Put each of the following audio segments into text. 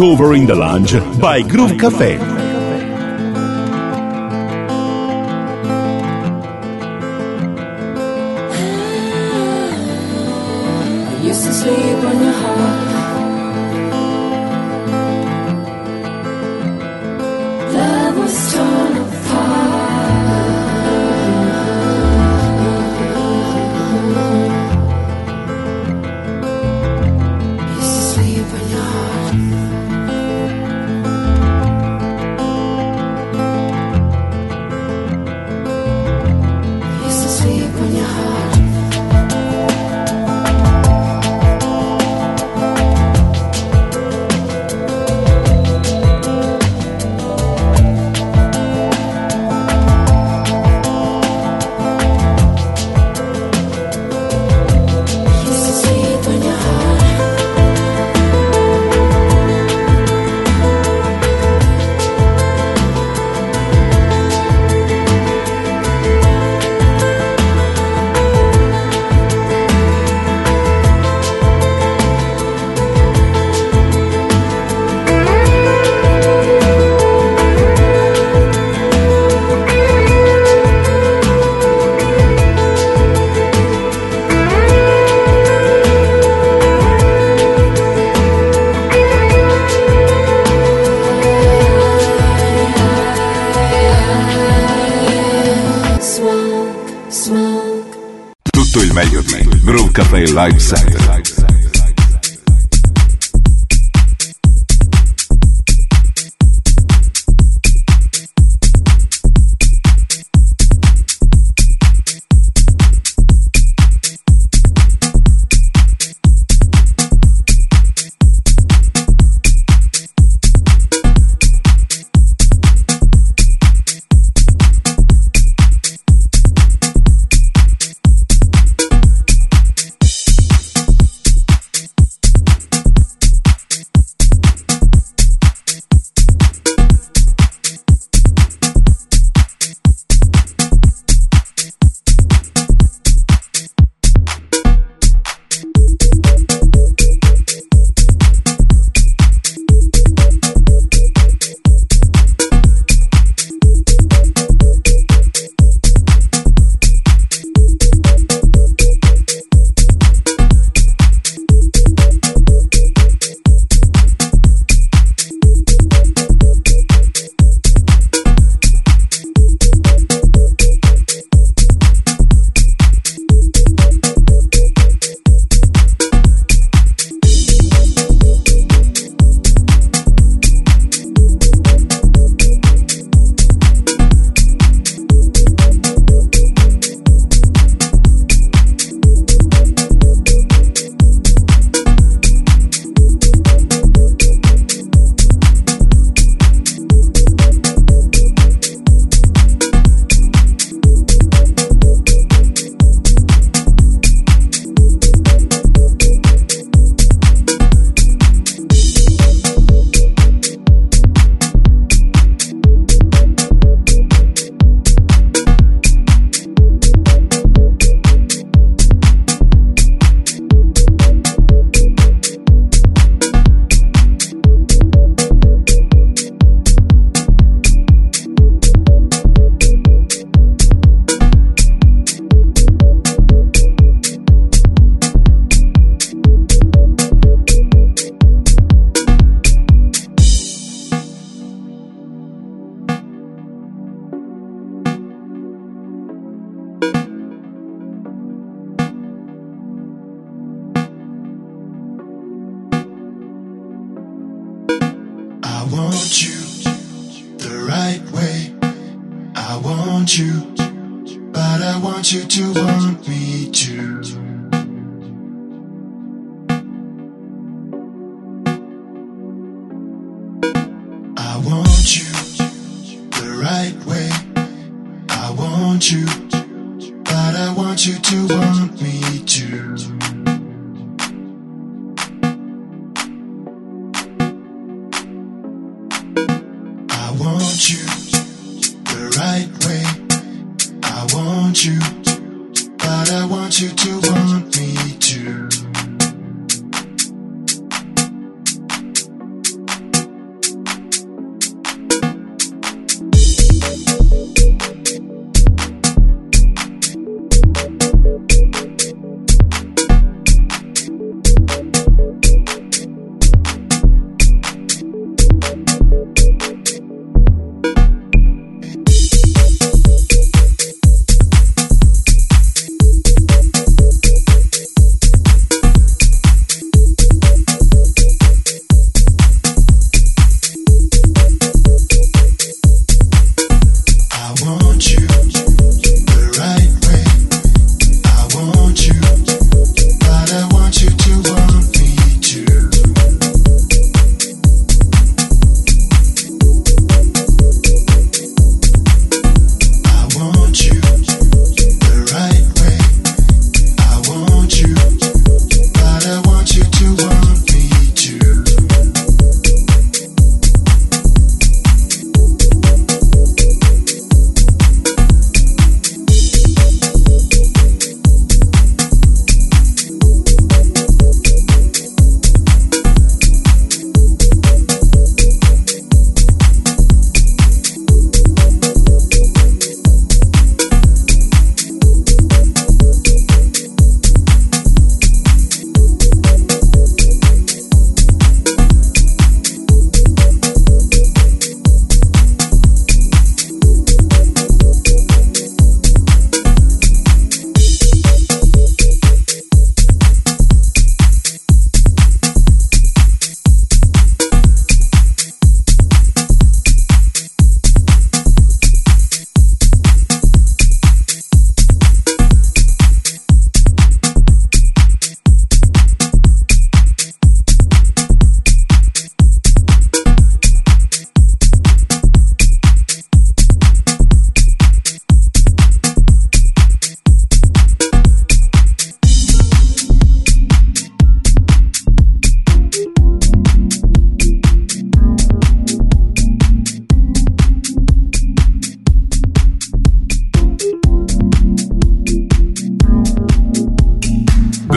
Covering the Lounge by Groove Café.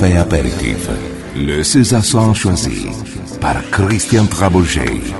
Café. Le César choisi par Christian Trabolger.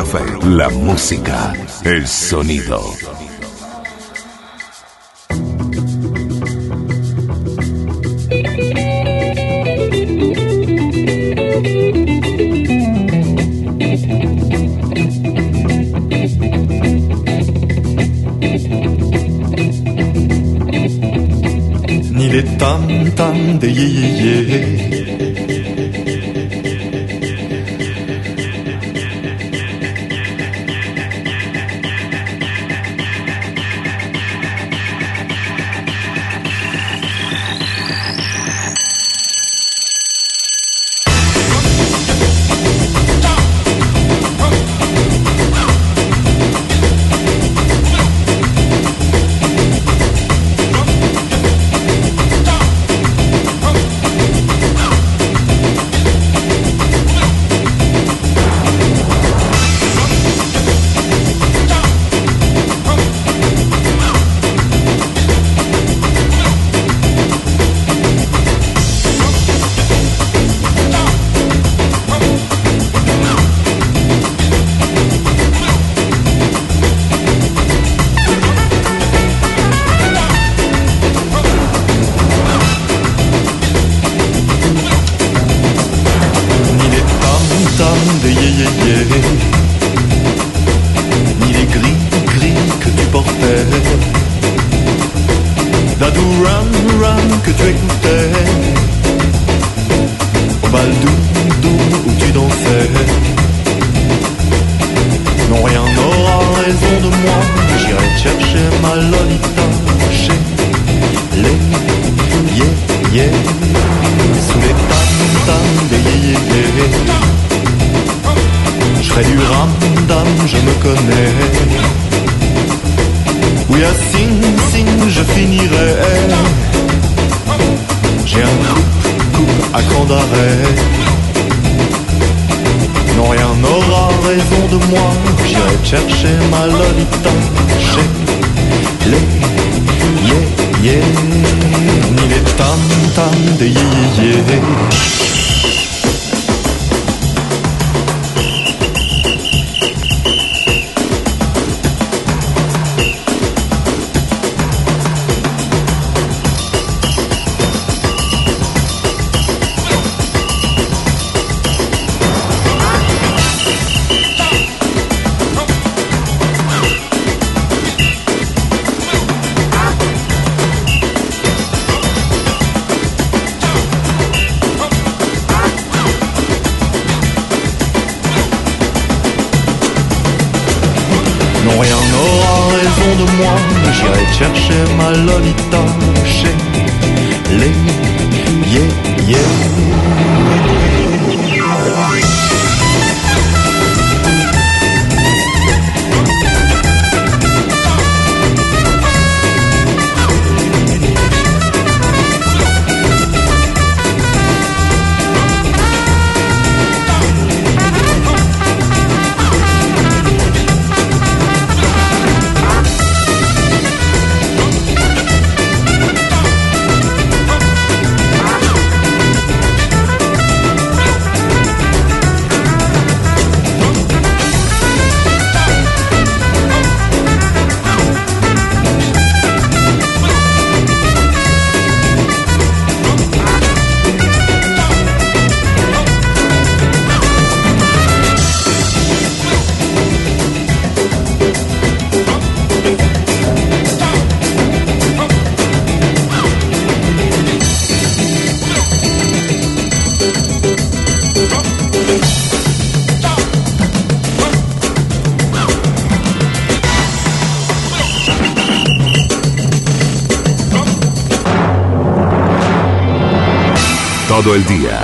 La música, el sonido. Ni les tam-tam des yé moi, j'irai chercher ma Lolita chez les todo el día,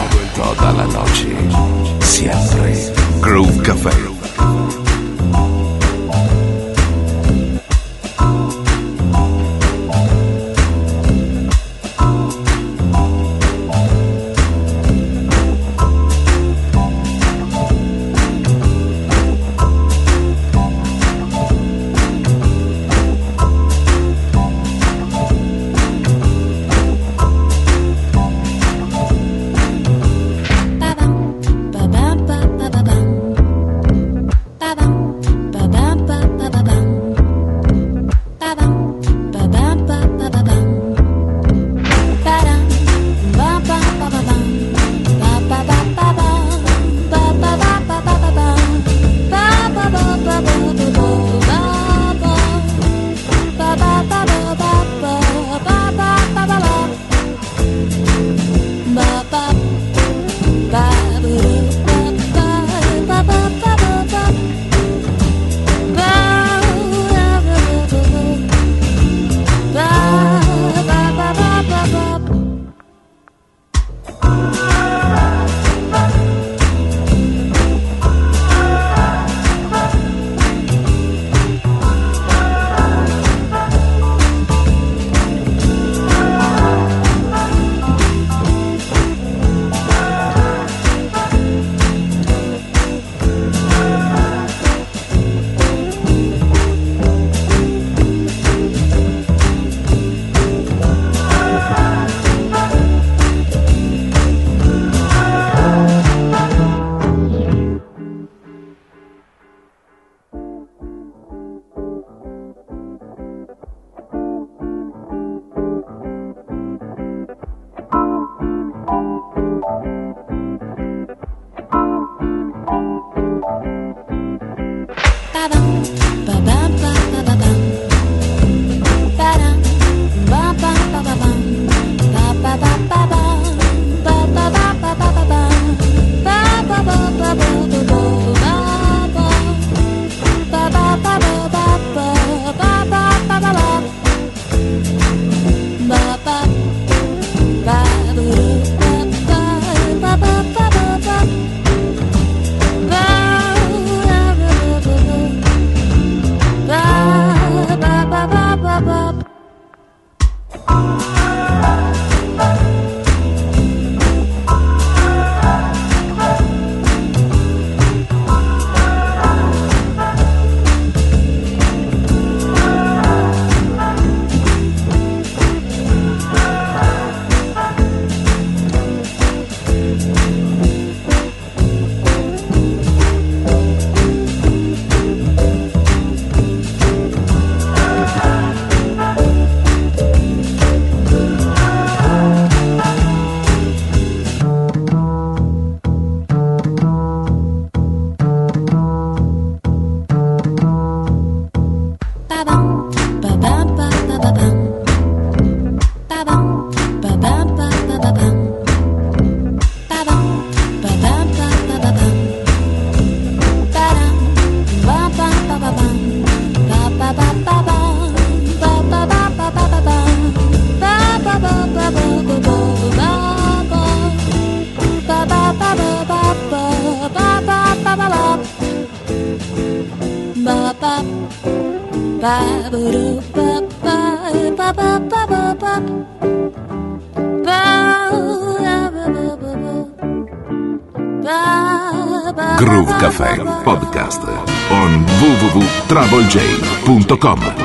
.com.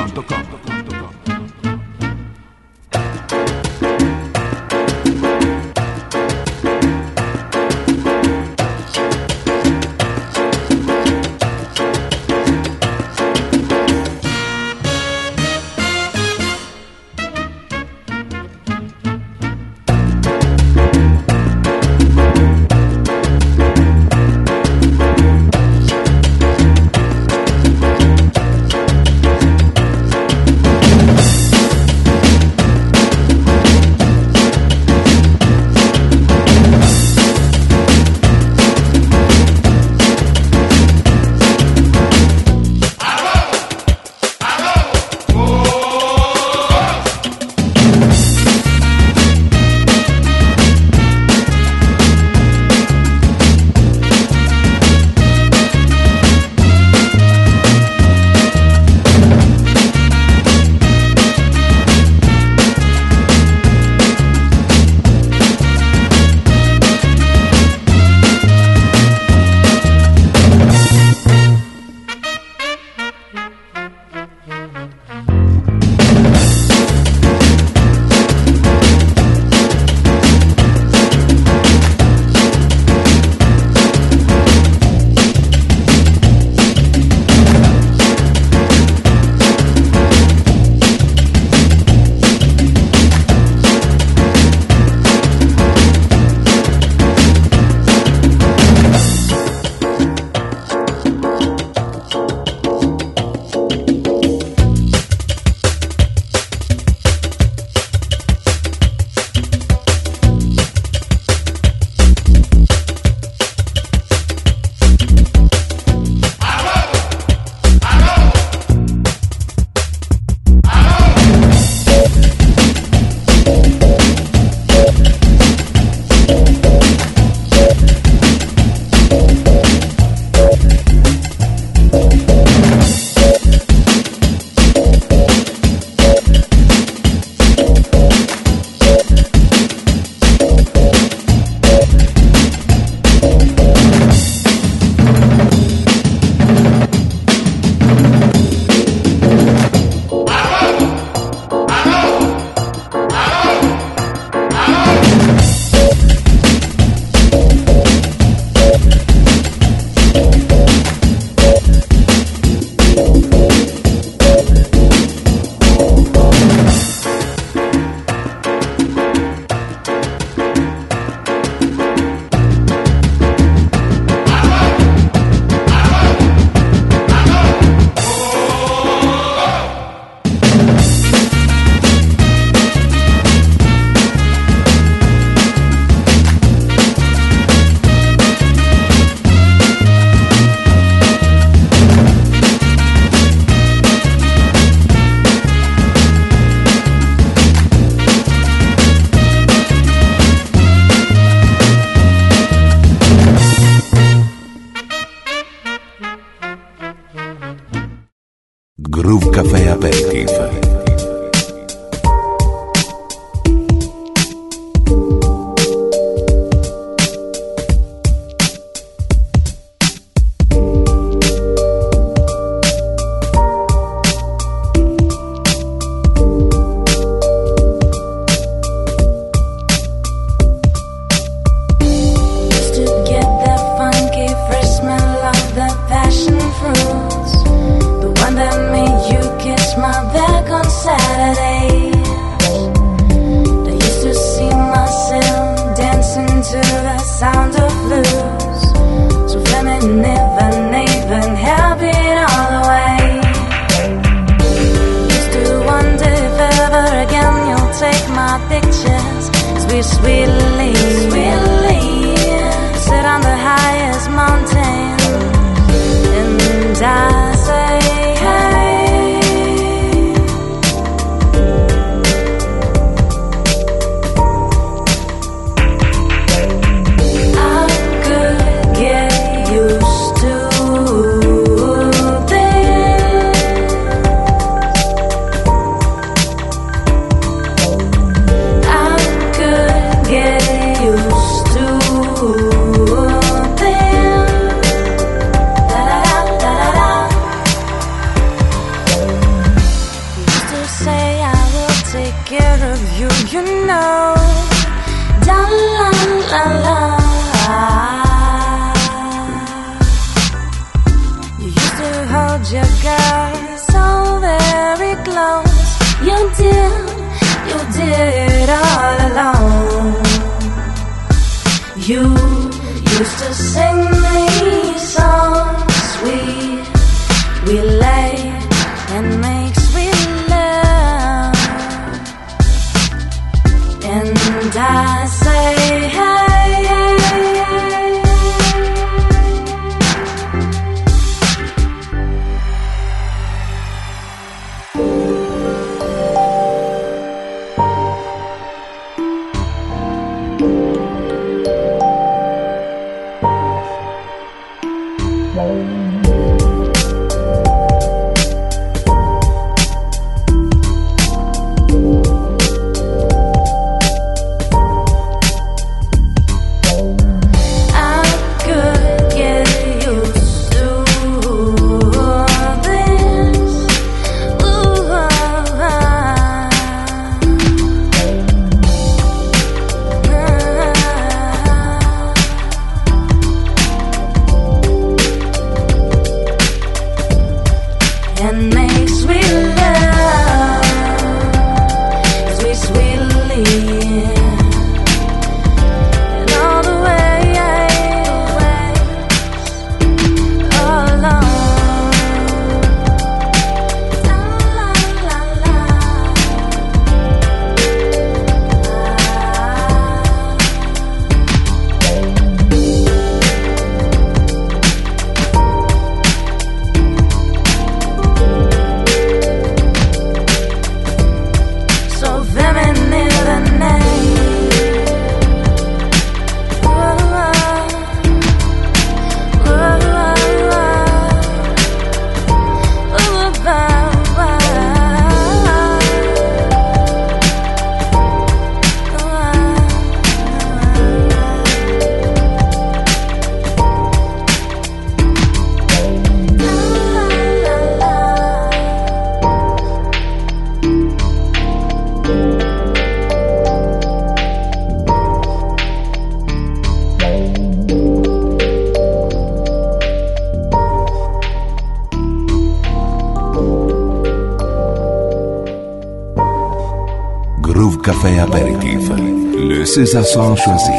Le César choisi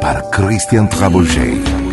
par Christian Trabouget.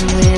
I'm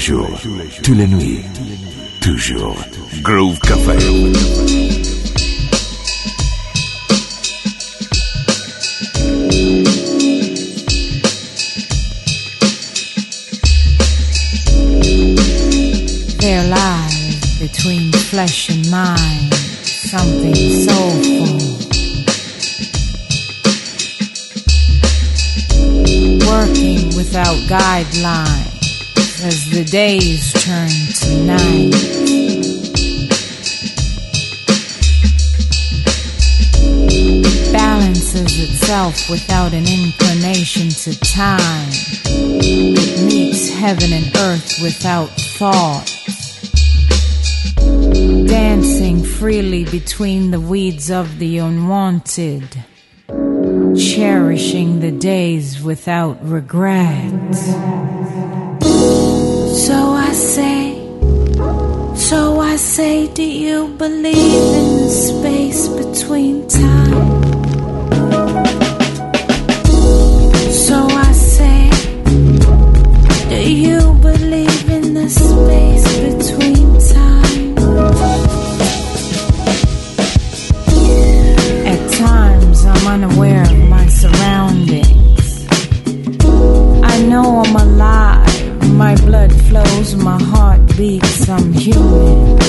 jour the unwanted, cherishing the days without regret. So I say, so I say, do you believe in the space between time? So I say, do you believe in the space? Unaware of my surroundings. I know I'm alive. My blood flows, my heart beats. I'm human.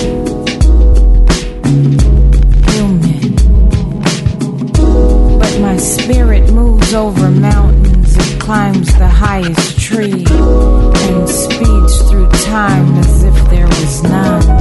Human. But my spirit moves over mountains. It climbs the highest tree and speeds through time as if there was none.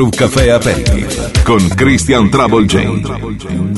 Groove Café Aperitif con Christian Trouble J.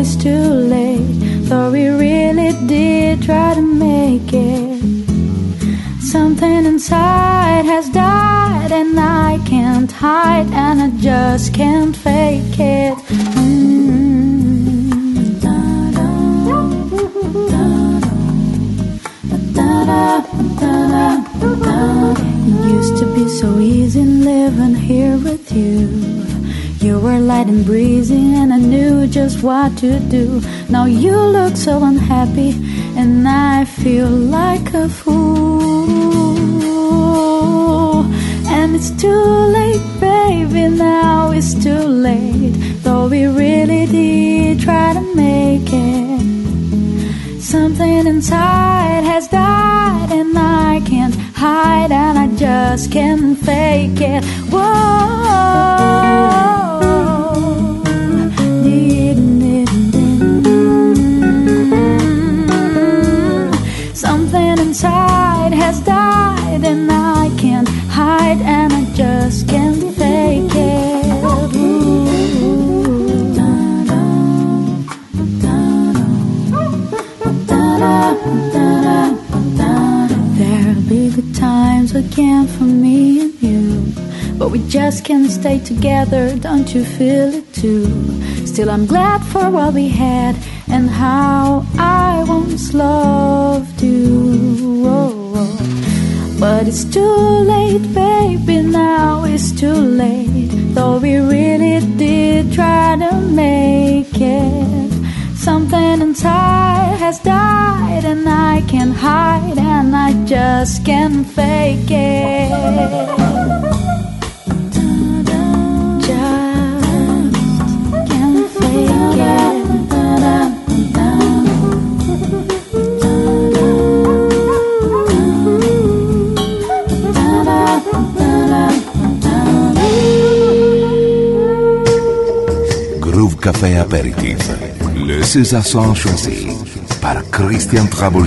it's too late. Though we really did try to make it. Something inside has died, and I can't hide, and I just can't fake it. Mm. It used to be so easy living here with you. You were light and breezy, and I knew just what to do. Now you look so unhappy, and I feel like a fool. And it's too late, baby, now it's too late. Though we really did try to make it. Something inside has died, and I can't hide, and I just can't fake it. Whoa. Just can't stay together, don't you feel it too? Still, I'm glad for what we had and how I once loved you. Oh. But it's too late, baby, now it's too late. Though we really did try to make it. Something inside has died, and I can't hide, and I just can't fake it. Café Aperitif. Le César son choisi par Christian Trouble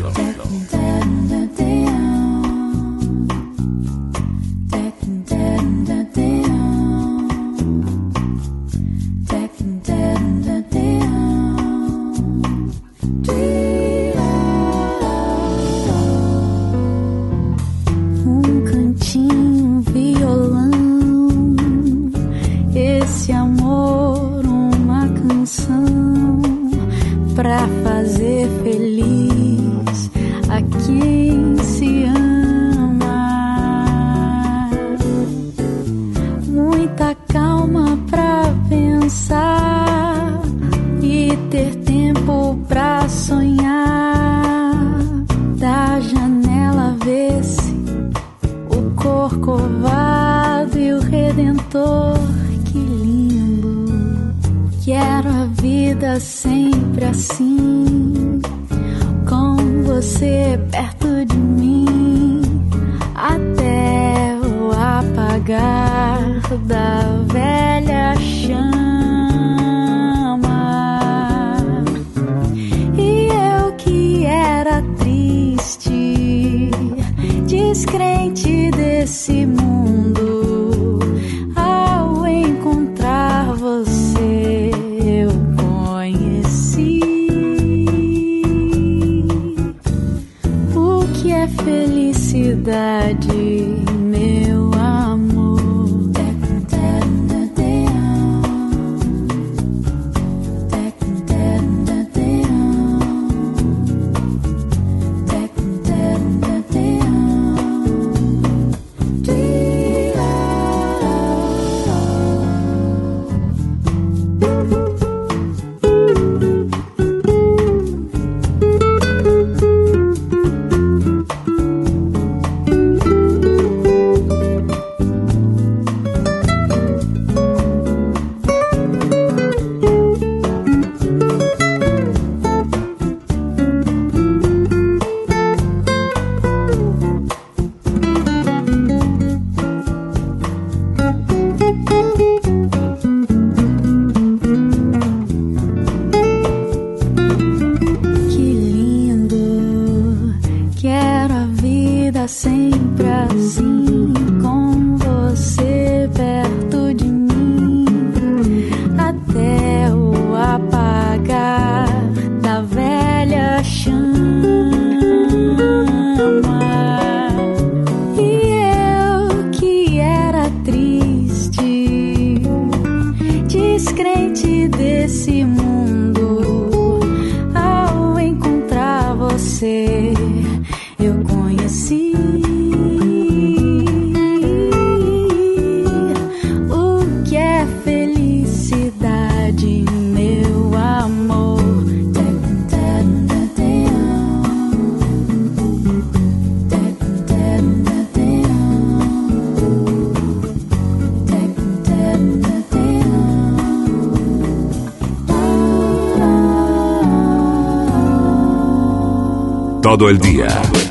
todo el día,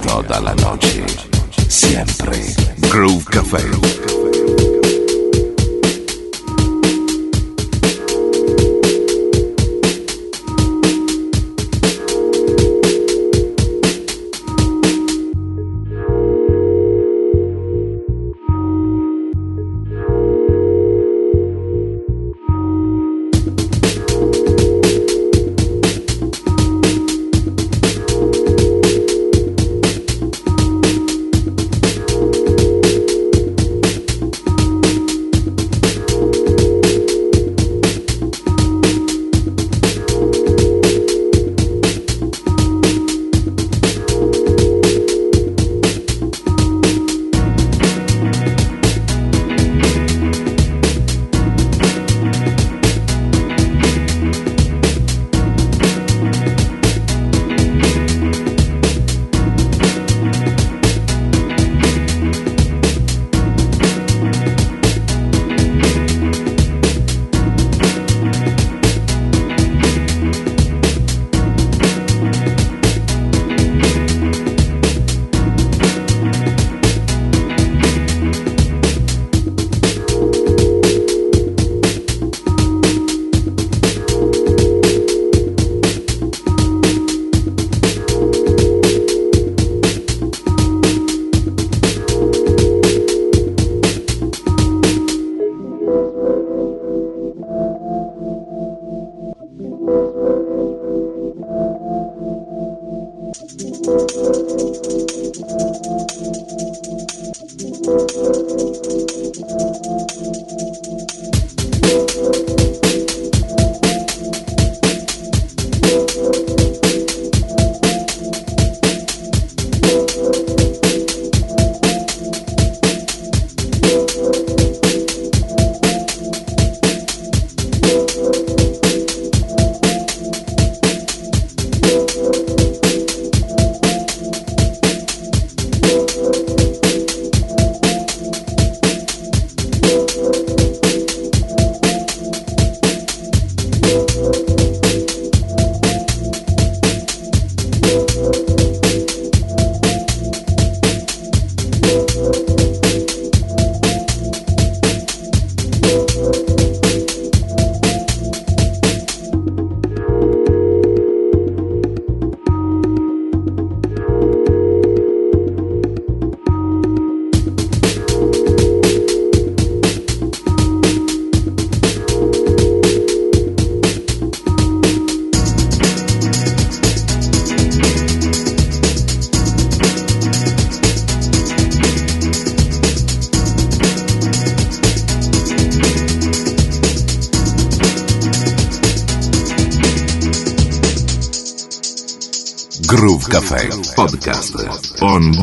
toda la noche.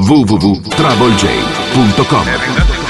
www.travelj.com